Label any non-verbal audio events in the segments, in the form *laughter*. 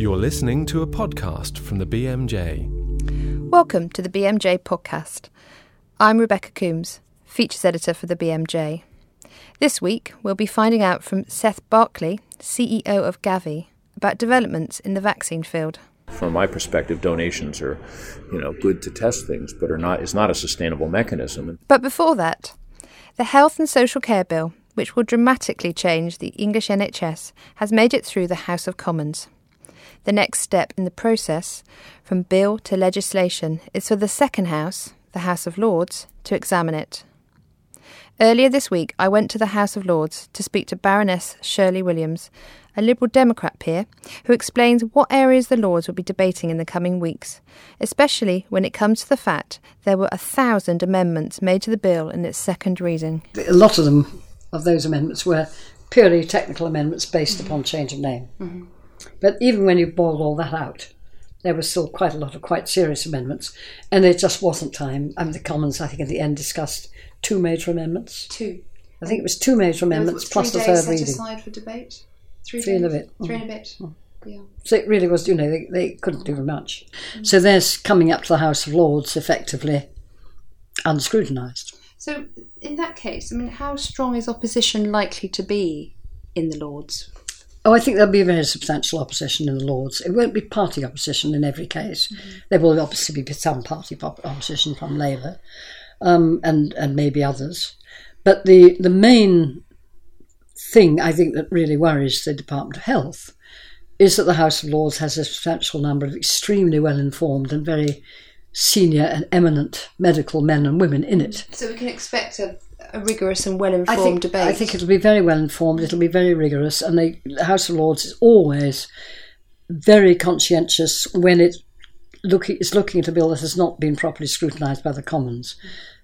You're listening to a podcast from the BMJ. Welcome to the BMJ podcast. I'm Rebecca Coombes, features editor for the BMJ. This week, we'll be finding out from Seth Berkley, CEO of Gavi, about developments in the vaccine field. From my perspective, donations are, you know, good to test things, but are not is not a sustainable mechanism. But before that, the Health and Social Care Bill, which will dramatically change the English NHS, has made it through the House of Commons. The next step in the process, from bill to legislation, is for the second House, the House of Lords, to examine it. Earlier this week, I went to the House of Lords to speak to Baroness Shirley Williams, a Liberal Democrat peer, who explains what areas the Lords will be debating in the coming weeks, especially when it comes to the fact there were a thousand amendments made to the bill in its second reading. A lot of them, of those amendments, were purely technical amendments based mm-hmm. upon change of name. Mm-hmm. But even when you boiled all that out, there was still quite a lot of quite serious amendments, and there just wasn't time. I mean, the Commons, I think, at the end discussed two major amendments. Two. I think it was two major amendments plus the third reading. aside for debate. Three, three and a bit. Three mm. and a bit. Mm. Yeah. So it really was, you know, they, they couldn't do very much. Mm. So there's coming up to the House of Lords effectively unscrutinised. So in that case, I mean, how strong is opposition likely to be in the Lords? Oh, I think there'll be a very substantial opposition in the Lords. It won't be party opposition in every case. Mm-hmm. There will obviously be some party opposition from Labour um, and and maybe others, but the the main thing I think that really worries the Department of Health is that the House of Lords has a substantial number of extremely well informed and very senior and eminent medical men and women in it. So we can expect a a rigorous and well informed debate. I think it'll be very well informed. It'll be very rigorous, and the, the House of Lords is always very conscientious when it look, is looking at a bill that has not been properly scrutinised by the Commons.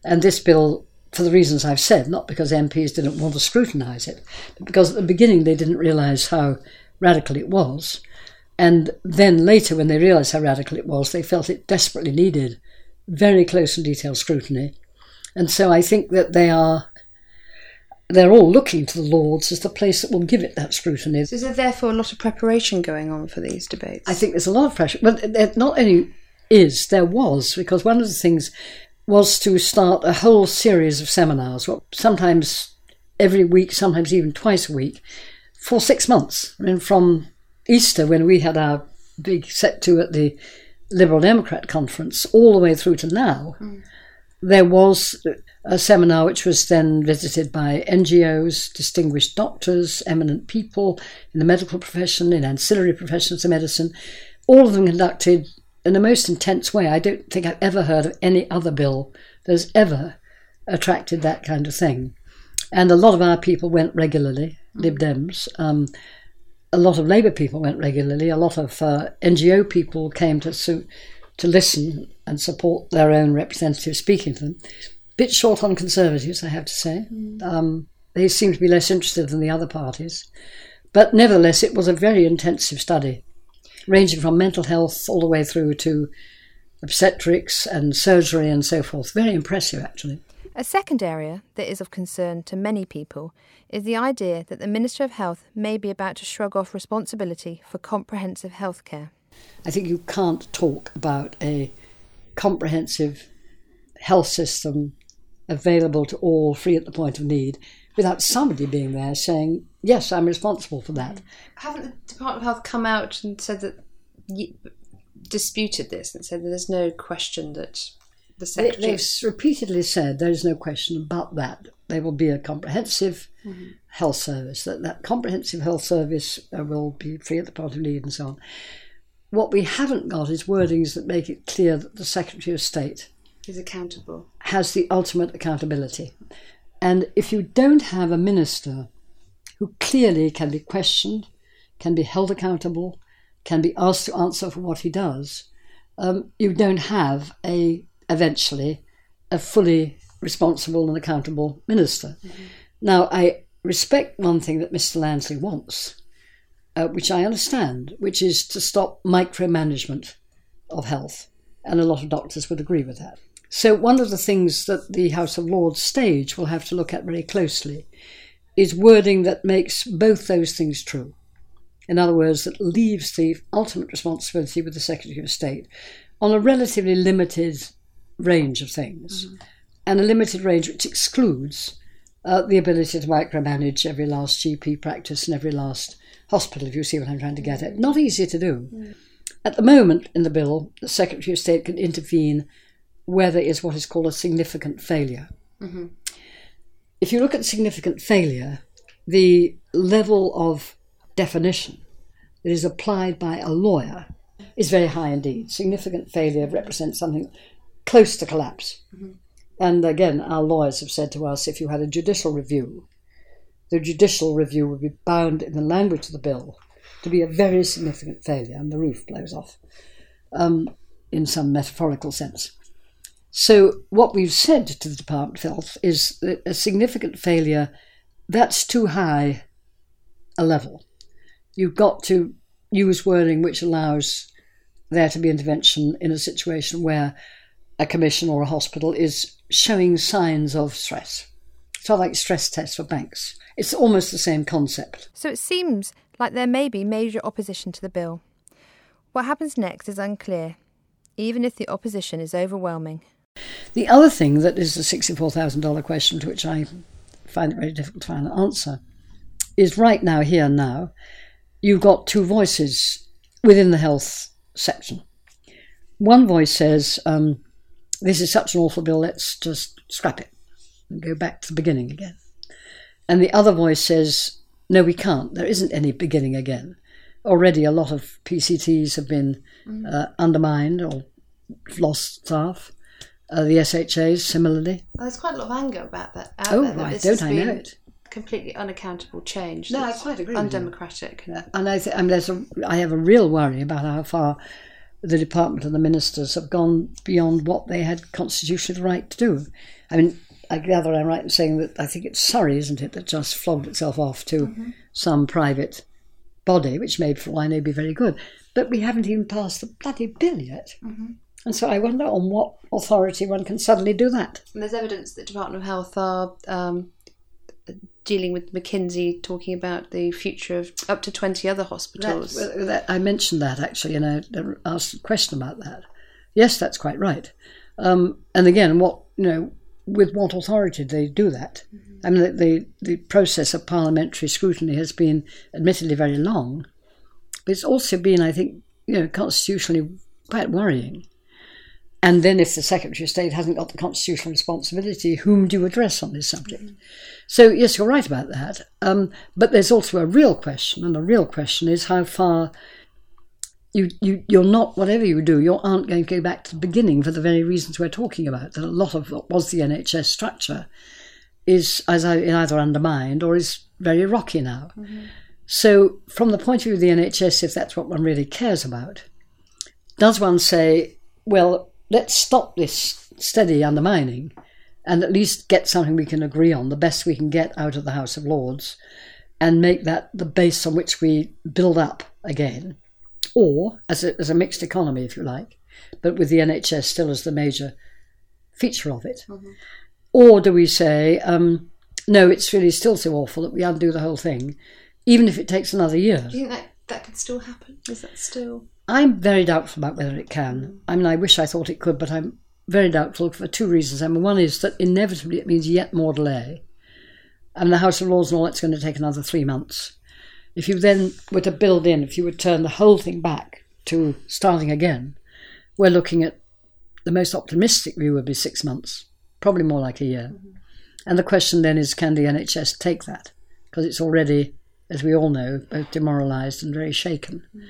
And this bill, for the reasons I've said, not because MPs didn't want to scrutinise it, but because at the beginning they didn't realise how radical it was. And then later, when they realised how radical it was, they felt it desperately needed very close and detailed scrutiny. And so I think that they are they're all looking to the Lords as the place that will give it that scrutiny. So is there therefore a lot of preparation going on for these debates? I think there's a lot of pressure. Well, not only is, there was, because one of the things was to start a whole series of seminars, well sometimes every week, sometimes even twice a week, for six months. I mean, from Easter, when we had our big set to at the Liberal Democrat conference, all the way through to now. Mm there was a seminar which was then visited by NGOs, distinguished doctors, eminent people in the medical profession, in ancillary professions of medicine, all of them conducted in the most intense way. I don't think I've ever heard of any other bill that has ever attracted that kind of thing. And a lot of our people went regularly, Lib Dems. Um, a lot of Labour people went regularly. A lot of uh, NGO people came to to listen and support their own representatives speaking to them. Bit short on Conservatives, I have to say. Mm. Um, they seem to be less interested than the other parties. But nevertheless, it was a very intensive study, ranging from mental health all the way through to obstetrics and surgery and so forth. Very impressive, actually. A second area that is of concern to many people is the idea that the Minister of Health may be about to shrug off responsibility for comprehensive health care. I think you can't talk about a comprehensive health system available to all, free at the point of need, without somebody being there saying, "Yes, I'm responsible for that." Haven't the Department of Health come out and said that disputed this and said that there's no question that the secretary they, have repeatedly said there is no question about that. There will be a comprehensive mm-hmm. health service. That that comprehensive health service uh, will be free at the point of need and so on. What we haven't got is wordings that make it clear that the Secretary of State is accountable, has the ultimate accountability. And if you don't have a minister who clearly can be questioned, can be held accountable, can be asked to answer for what he does, um, you don't have a eventually a fully responsible and accountable minister. Mm-hmm. Now, I respect one thing that Mr. Lansley wants, uh, which I understand, which is to stop micromanagement of health. And a lot of doctors would agree with that. So, one of the things that the House of Lords stage will have to look at very closely is wording that makes both those things true. In other words, that leaves the ultimate responsibility with the Secretary of State on a relatively limited range of things, mm-hmm. and a limited range which excludes uh, the ability to micromanage every last GP practice and every last hospital, if you see what I'm trying to get at. Not easy to do. Mm. At the moment in the bill, the Secretary of State can intervene where there is what is called a significant failure. Mm-hmm. If you look at significant failure, the level of definition that is applied by a lawyer is very high indeed. Significant failure represents something close to collapse. Mm-hmm. And again, our lawyers have said to us if you had a judicial review, the judicial review would be bound in the language of the bill to be a very significant failure, and the roof blows off um, in some metaphorical sense. So, what we've said to the Department of Health is that a significant failure that's too high a level. You've got to use wording which allows there to be intervention in a situation where a commission or a hospital is showing signs of stress. It's not like stress tests for banks. It's almost the same concept. So it seems like there may be major opposition to the bill. What happens next is unclear, even if the opposition is overwhelming. The other thing that is the $64,000 question to which I find it very difficult to find an answer is right now, here now, you've got two voices within the health section. One voice says, um, This is such an awful bill, let's just scrap it and go back to the beginning again. And the other voice says, No, we can't. There isn't any beginning again. Already, a lot of PCTs have been mm. uh, undermined or lost staff. Uh, the SHAs similarly. Well, there's quite a lot of anger about that. oh, there, right, don't I know it? Completely unaccountable change. No, I quite agree. Undemocratic. And, and I, th- I, mean, there's a, I have a real worry about how far the department and the ministers have gone beyond what they had constitutional right to do. I mean, I gather I'm right in saying that I think it's Surrey, isn't it, that just flogged itself off to mm-hmm. some private body, which may, for all I know, be very good. But we haven't even passed the bloody bill yet. Mm-hmm. And so I wonder on what authority one can suddenly do that. And there's evidence that Department of Health are um, dealing with McKinsey, talking about the future of up to 20 other hospitals. That, that, I mentioned that actually, and I asked a question about that. Yes, that's quite right. Um, and again, what you know, with what authority do they do that? Mm-hmm. I mean, the, the, the process of parliamentary scrutiny has been admittedly very long, but it's also been, I think, you know, constitutionally quite worrying. And then, if the Secretary of State hasn't got the constitutional responsibility, whom do you address on this subject? So, yes, you're right about that. Um, but there's also a real question, and the real question is how far you, you, you're not, whatever you do, you aren't going to go back to the beginning for the very reasons we're talking about. That a lot of what was the NHS structure is as either undermined or is very rocky now. Mm-hmm. So, from the point of view of the NHS, if that's what one really cares about, does one say, well, let's stop this steady undermining and at least get something we can agree on, the best we can get out of the House of Lords, and make that the base on which we build up again? or as a, as a mixed economy, if you like, but with the NHS still as the major feature of it? Mm-hmm. Or do we say, um, no, it's really still so awful that we undo the whole thing, even if it takes another year? Do you think that, that could still happen? Is that still. I'm very doubtful about whether it can. I mean, I wish I thought it could, but I'm very doubtful for two reasons. I mean, one is that inevitably it means yet more delay. And the House of Lords and all that's going to take another three months. If you then were to build in, if you would turn the whole thing back to starting again, we're looking at the most optimistic view would be six months, probably more like a year. Mm-hmm. And the question then is can the NHS take that? Because it's already, as we all know, both demoralised and very shaken. Mm-hmm.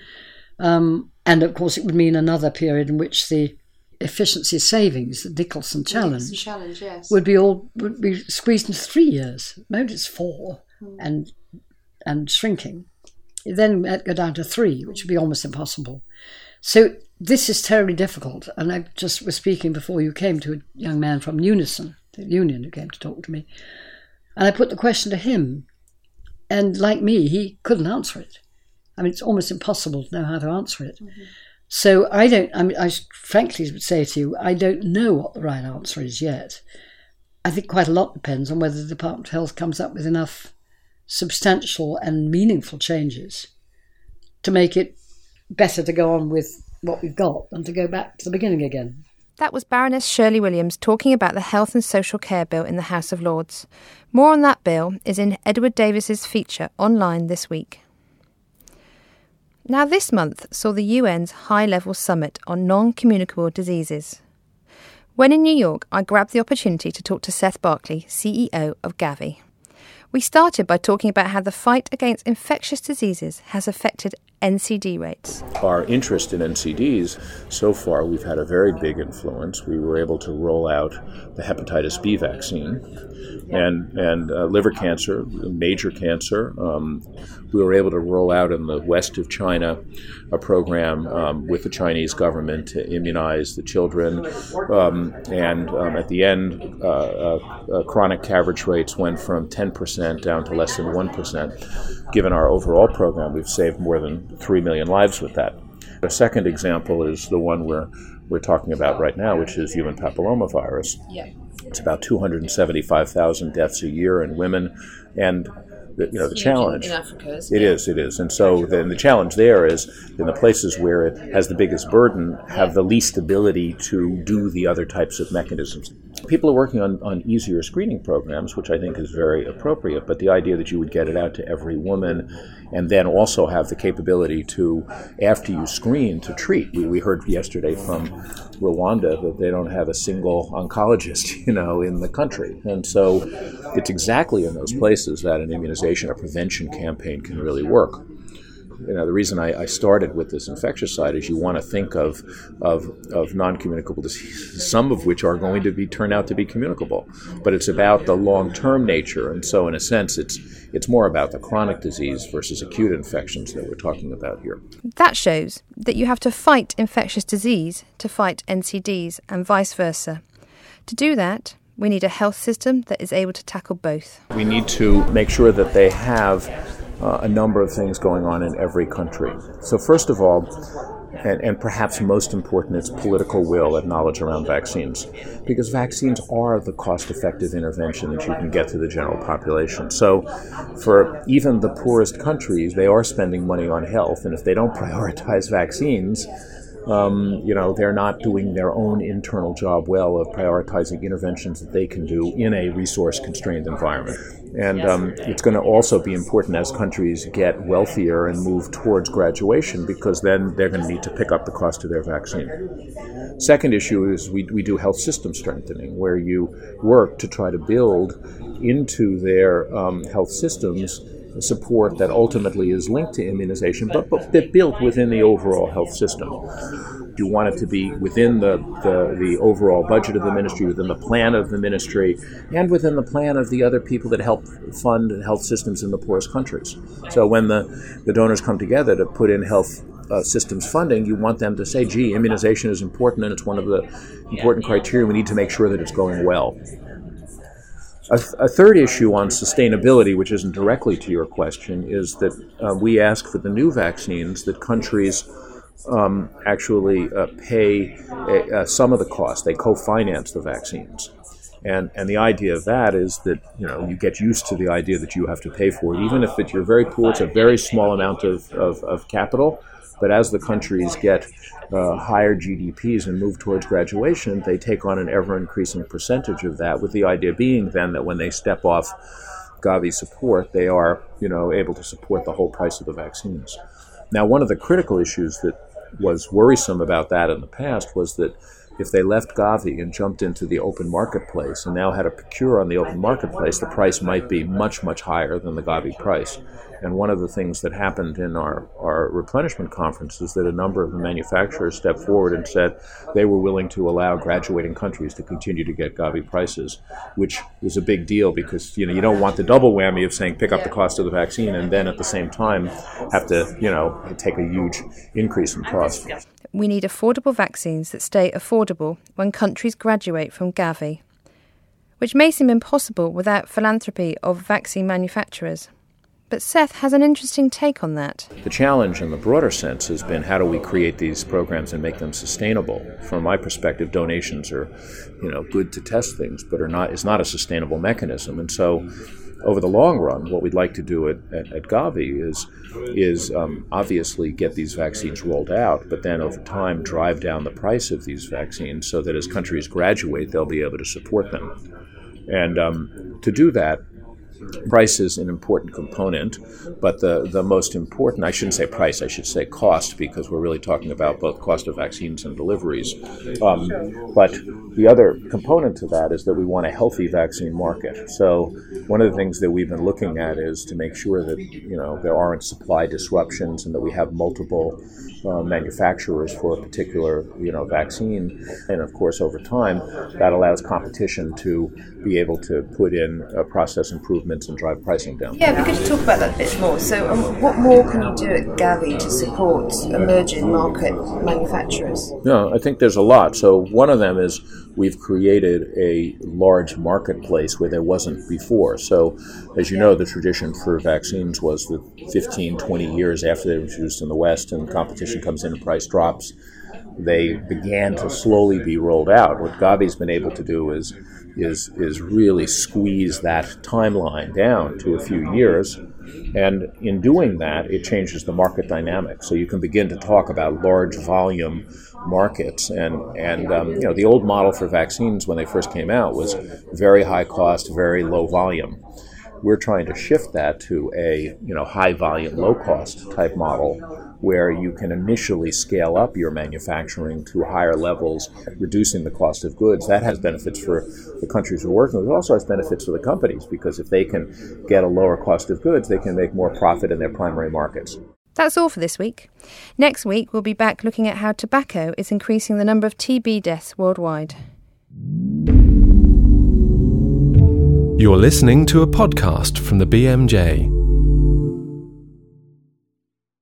Um, and of course, it would mean another period in which the efficiency savings, the Nicholson challenge, Nicholson challenge yes. would be all would be squeezed into three years. Maybe it's four, mm. and and shrinking. It then go down to three, which would be almost impossible. So this is terribly difficult. And I just was speaking before you came to a young man from Unison, the union, who came to talk to me. And I put the question to him. And like me, he couldn't answer it. I mean, it's almost impossible to know how to answer it. Mm-hmm. So I don't, I mean, I frankly would say to you, I don't know what the right answer is yet. I think quite a lot depends on whether the Department of Health comes up with enough substantial and meaningful changes to make it better to go on with what we've got than to go back to the beginning again. That was Baroness Shirley Williams talking about the Health and Social Care Bill in the House of Lords. More on that bill is in Edward Davis's feature online this week. Now, this month saw the UN's high level summit on non communicable diseases. When in New York, I grabbed the opportunity to talk to Seth Berkley, CEO of Gavi. We started by talking about how the fight against infectious diseases has affected NCD rates. Our interest in NCDs, so far, we've had a very big influence. We were able to roll out the hepatitis B vaccine and, and uh, liver cancer, major cancer. Um, we were able to roll out in the west of China a program um, with the Chinese government to immunize the children. Um, and um, at the end, uh, uh, uh chronic coverage rates went from 10% down to less than 1%. Given our overall program, we've saved more than 3 million lives with that. A second example is the one we're, we're talking about right now, which is human papillomavirus. Yeah. It's about 275,000 deaths a year in women, and the, you know the challenge. In Africa, it is, it is, and so then the challenge there is in the places where it has the biggest burden have the least ability to do the other types of mechanisms. People are working on, on easier screening programs, which I think is very appropriate. But the idea that you would get it out to every woman, and then also have the capability to, after you screen, to treat. We, we heard yesterday from Rwanda that they don't have a single oncologist, *laughs* you know, in the country, and so it's exactly in those places that an immunization or prevention campaign can really work you know, the reason I, I, started with this infectious side is you want to think of, of, of non-communicable diseases, some of which are going to be turn out to be communicable, but it's about the long-term nature, and so in a sense, it's it's more about the chronic disease versus acute infections that we're talking about here. That shows that you have to fight infectious disease to fight NCDs and vice versa. To do that, we need a health system that is able to tackle both. We need to make sure that they have uh, a number of things going on in every country. So, first of all, and, and, perhaps most important, it's political will and knowledge around vaccines. Because vaccines are the cost effective intervention that you can get to the general population. So, for even the poorest countries, they are spending money on health, and if they don't *laughs* prioritize vaccines, um, you know, they're not doing their own internal job well of prioritizing interventions that they can do in a resource constrained environment. And um, it's going to also be important as countries get wealthier and move towards graduation because then they're going to need to pick up the cost of their vaccine. Second issue is we, we do health system strengthening, where you work to try to build into their um, health systems support that ultimately is linked to immunization, but, but built within the overall health system. You want it to be within the, the, the, overall budget of the ministry, within the plan of the ministry, and within the plan of the other people that help fund health systems in the poorest countries. So when the, the donors come together to put in health uh, systems funding, you want them to say, gee, immunization is important and it's one of the important criteria. We need to make sure that it's going well. A, th- a, third issue on sustainability, which isn't directly to your question, is that uh, we ask for the new vaccines that countries um, actually uh, pay a, uh, some of the cost. They co-finance the vaccines. And, and the idea of that is that you know you get used to the idea that you have to pay for it, even if it, you're very poor. It's a very small amount of, of, of capital, but as the countries get uh, higher GDPs and move towards graduation, they take on an ever increasing percentage of that, with the idea being then that when they step off Gavi support, they are you know able to support the whole price of the vaccines. Now, one of the critical issues that was worrisome about that in the past was that if they left Gavi and jumped into the open marketplace and now had a procure on the open marketplace, the price might be much, much higher than the Gavi price. And one of the things that happened in our, our replenishment conference is that a number of the manufacturers stepped forward and said they were willing to allow graduating countries to continue to get Gavi prices, which was a big deal because you know you don't want the double whammy of saying pick up the cost of the vaccine and then at the same time have to you know take a huge increase in cost. We need affordable vaccines that stay affordable when countries graduate from Gavi, which may seem impossible without philanthropy of vaccine manufacturers. But Seth has an interesting take on that. The challenge in the broader sense has been how do we create these programs and make them sustainable? From my perspective, donations are, you know, good to test things, but are not is not a sustainable mechanism. And so over the long run, what we'd like to do at, at, at Gavi is is um, obviously get these vaccines rolled out, but then over time drive down the price of these vaccines so that as countries graduate, they'll be able to support them. And um, to do that, Price is an important component, but the, the most important, I shouldn't say price, I should say cost, because we're really talking about both cost of vaccines and deliveries. Um, but the other component to that is that we want a healthy vaccine market. So one of the things that we've been looking at is to make sure that you know there aren't supply disruptions and that we have multiple uh, manufacturers for a particular you know vaccine, and of course over time that allows competition to be able to put in uh, process improvements and drive pricing down. Yeah, we could talk about that a bit more. So, um, what more can you do at Gavi to support emerging market manufacturers? No, I think there's a lot. So, one of them is we've created a large marketplace where there wasn't before. So, as you know, the tradition for vaccines was that 15, 20 years after they were introduced in the West and competition comes in and price drops, they began to slowly be rolled out. What Gavi's been able to do is is is really squeeze that timeline down to a few years. And in doing that, it changes the market dynamic. So you can begin to talk about large volume markets. And, and um, you know, the old model for vaccines when they first came out was very high cost, very low volume. We're trying to shift that to a you know high volume, low cost type model where you can initially scale up your manufacturing to higher levels, reducing the cost of goods. That has benefits for the countries we're working with. It also has benefits for the companies because if they can get a lower cost of goods, they can make more profit in their primary markets. That's all for this week. Next week, we'll be back looking at how tobacco is increasing the number of TB deaths worldwide. You're listening to a podcast from the BMJ.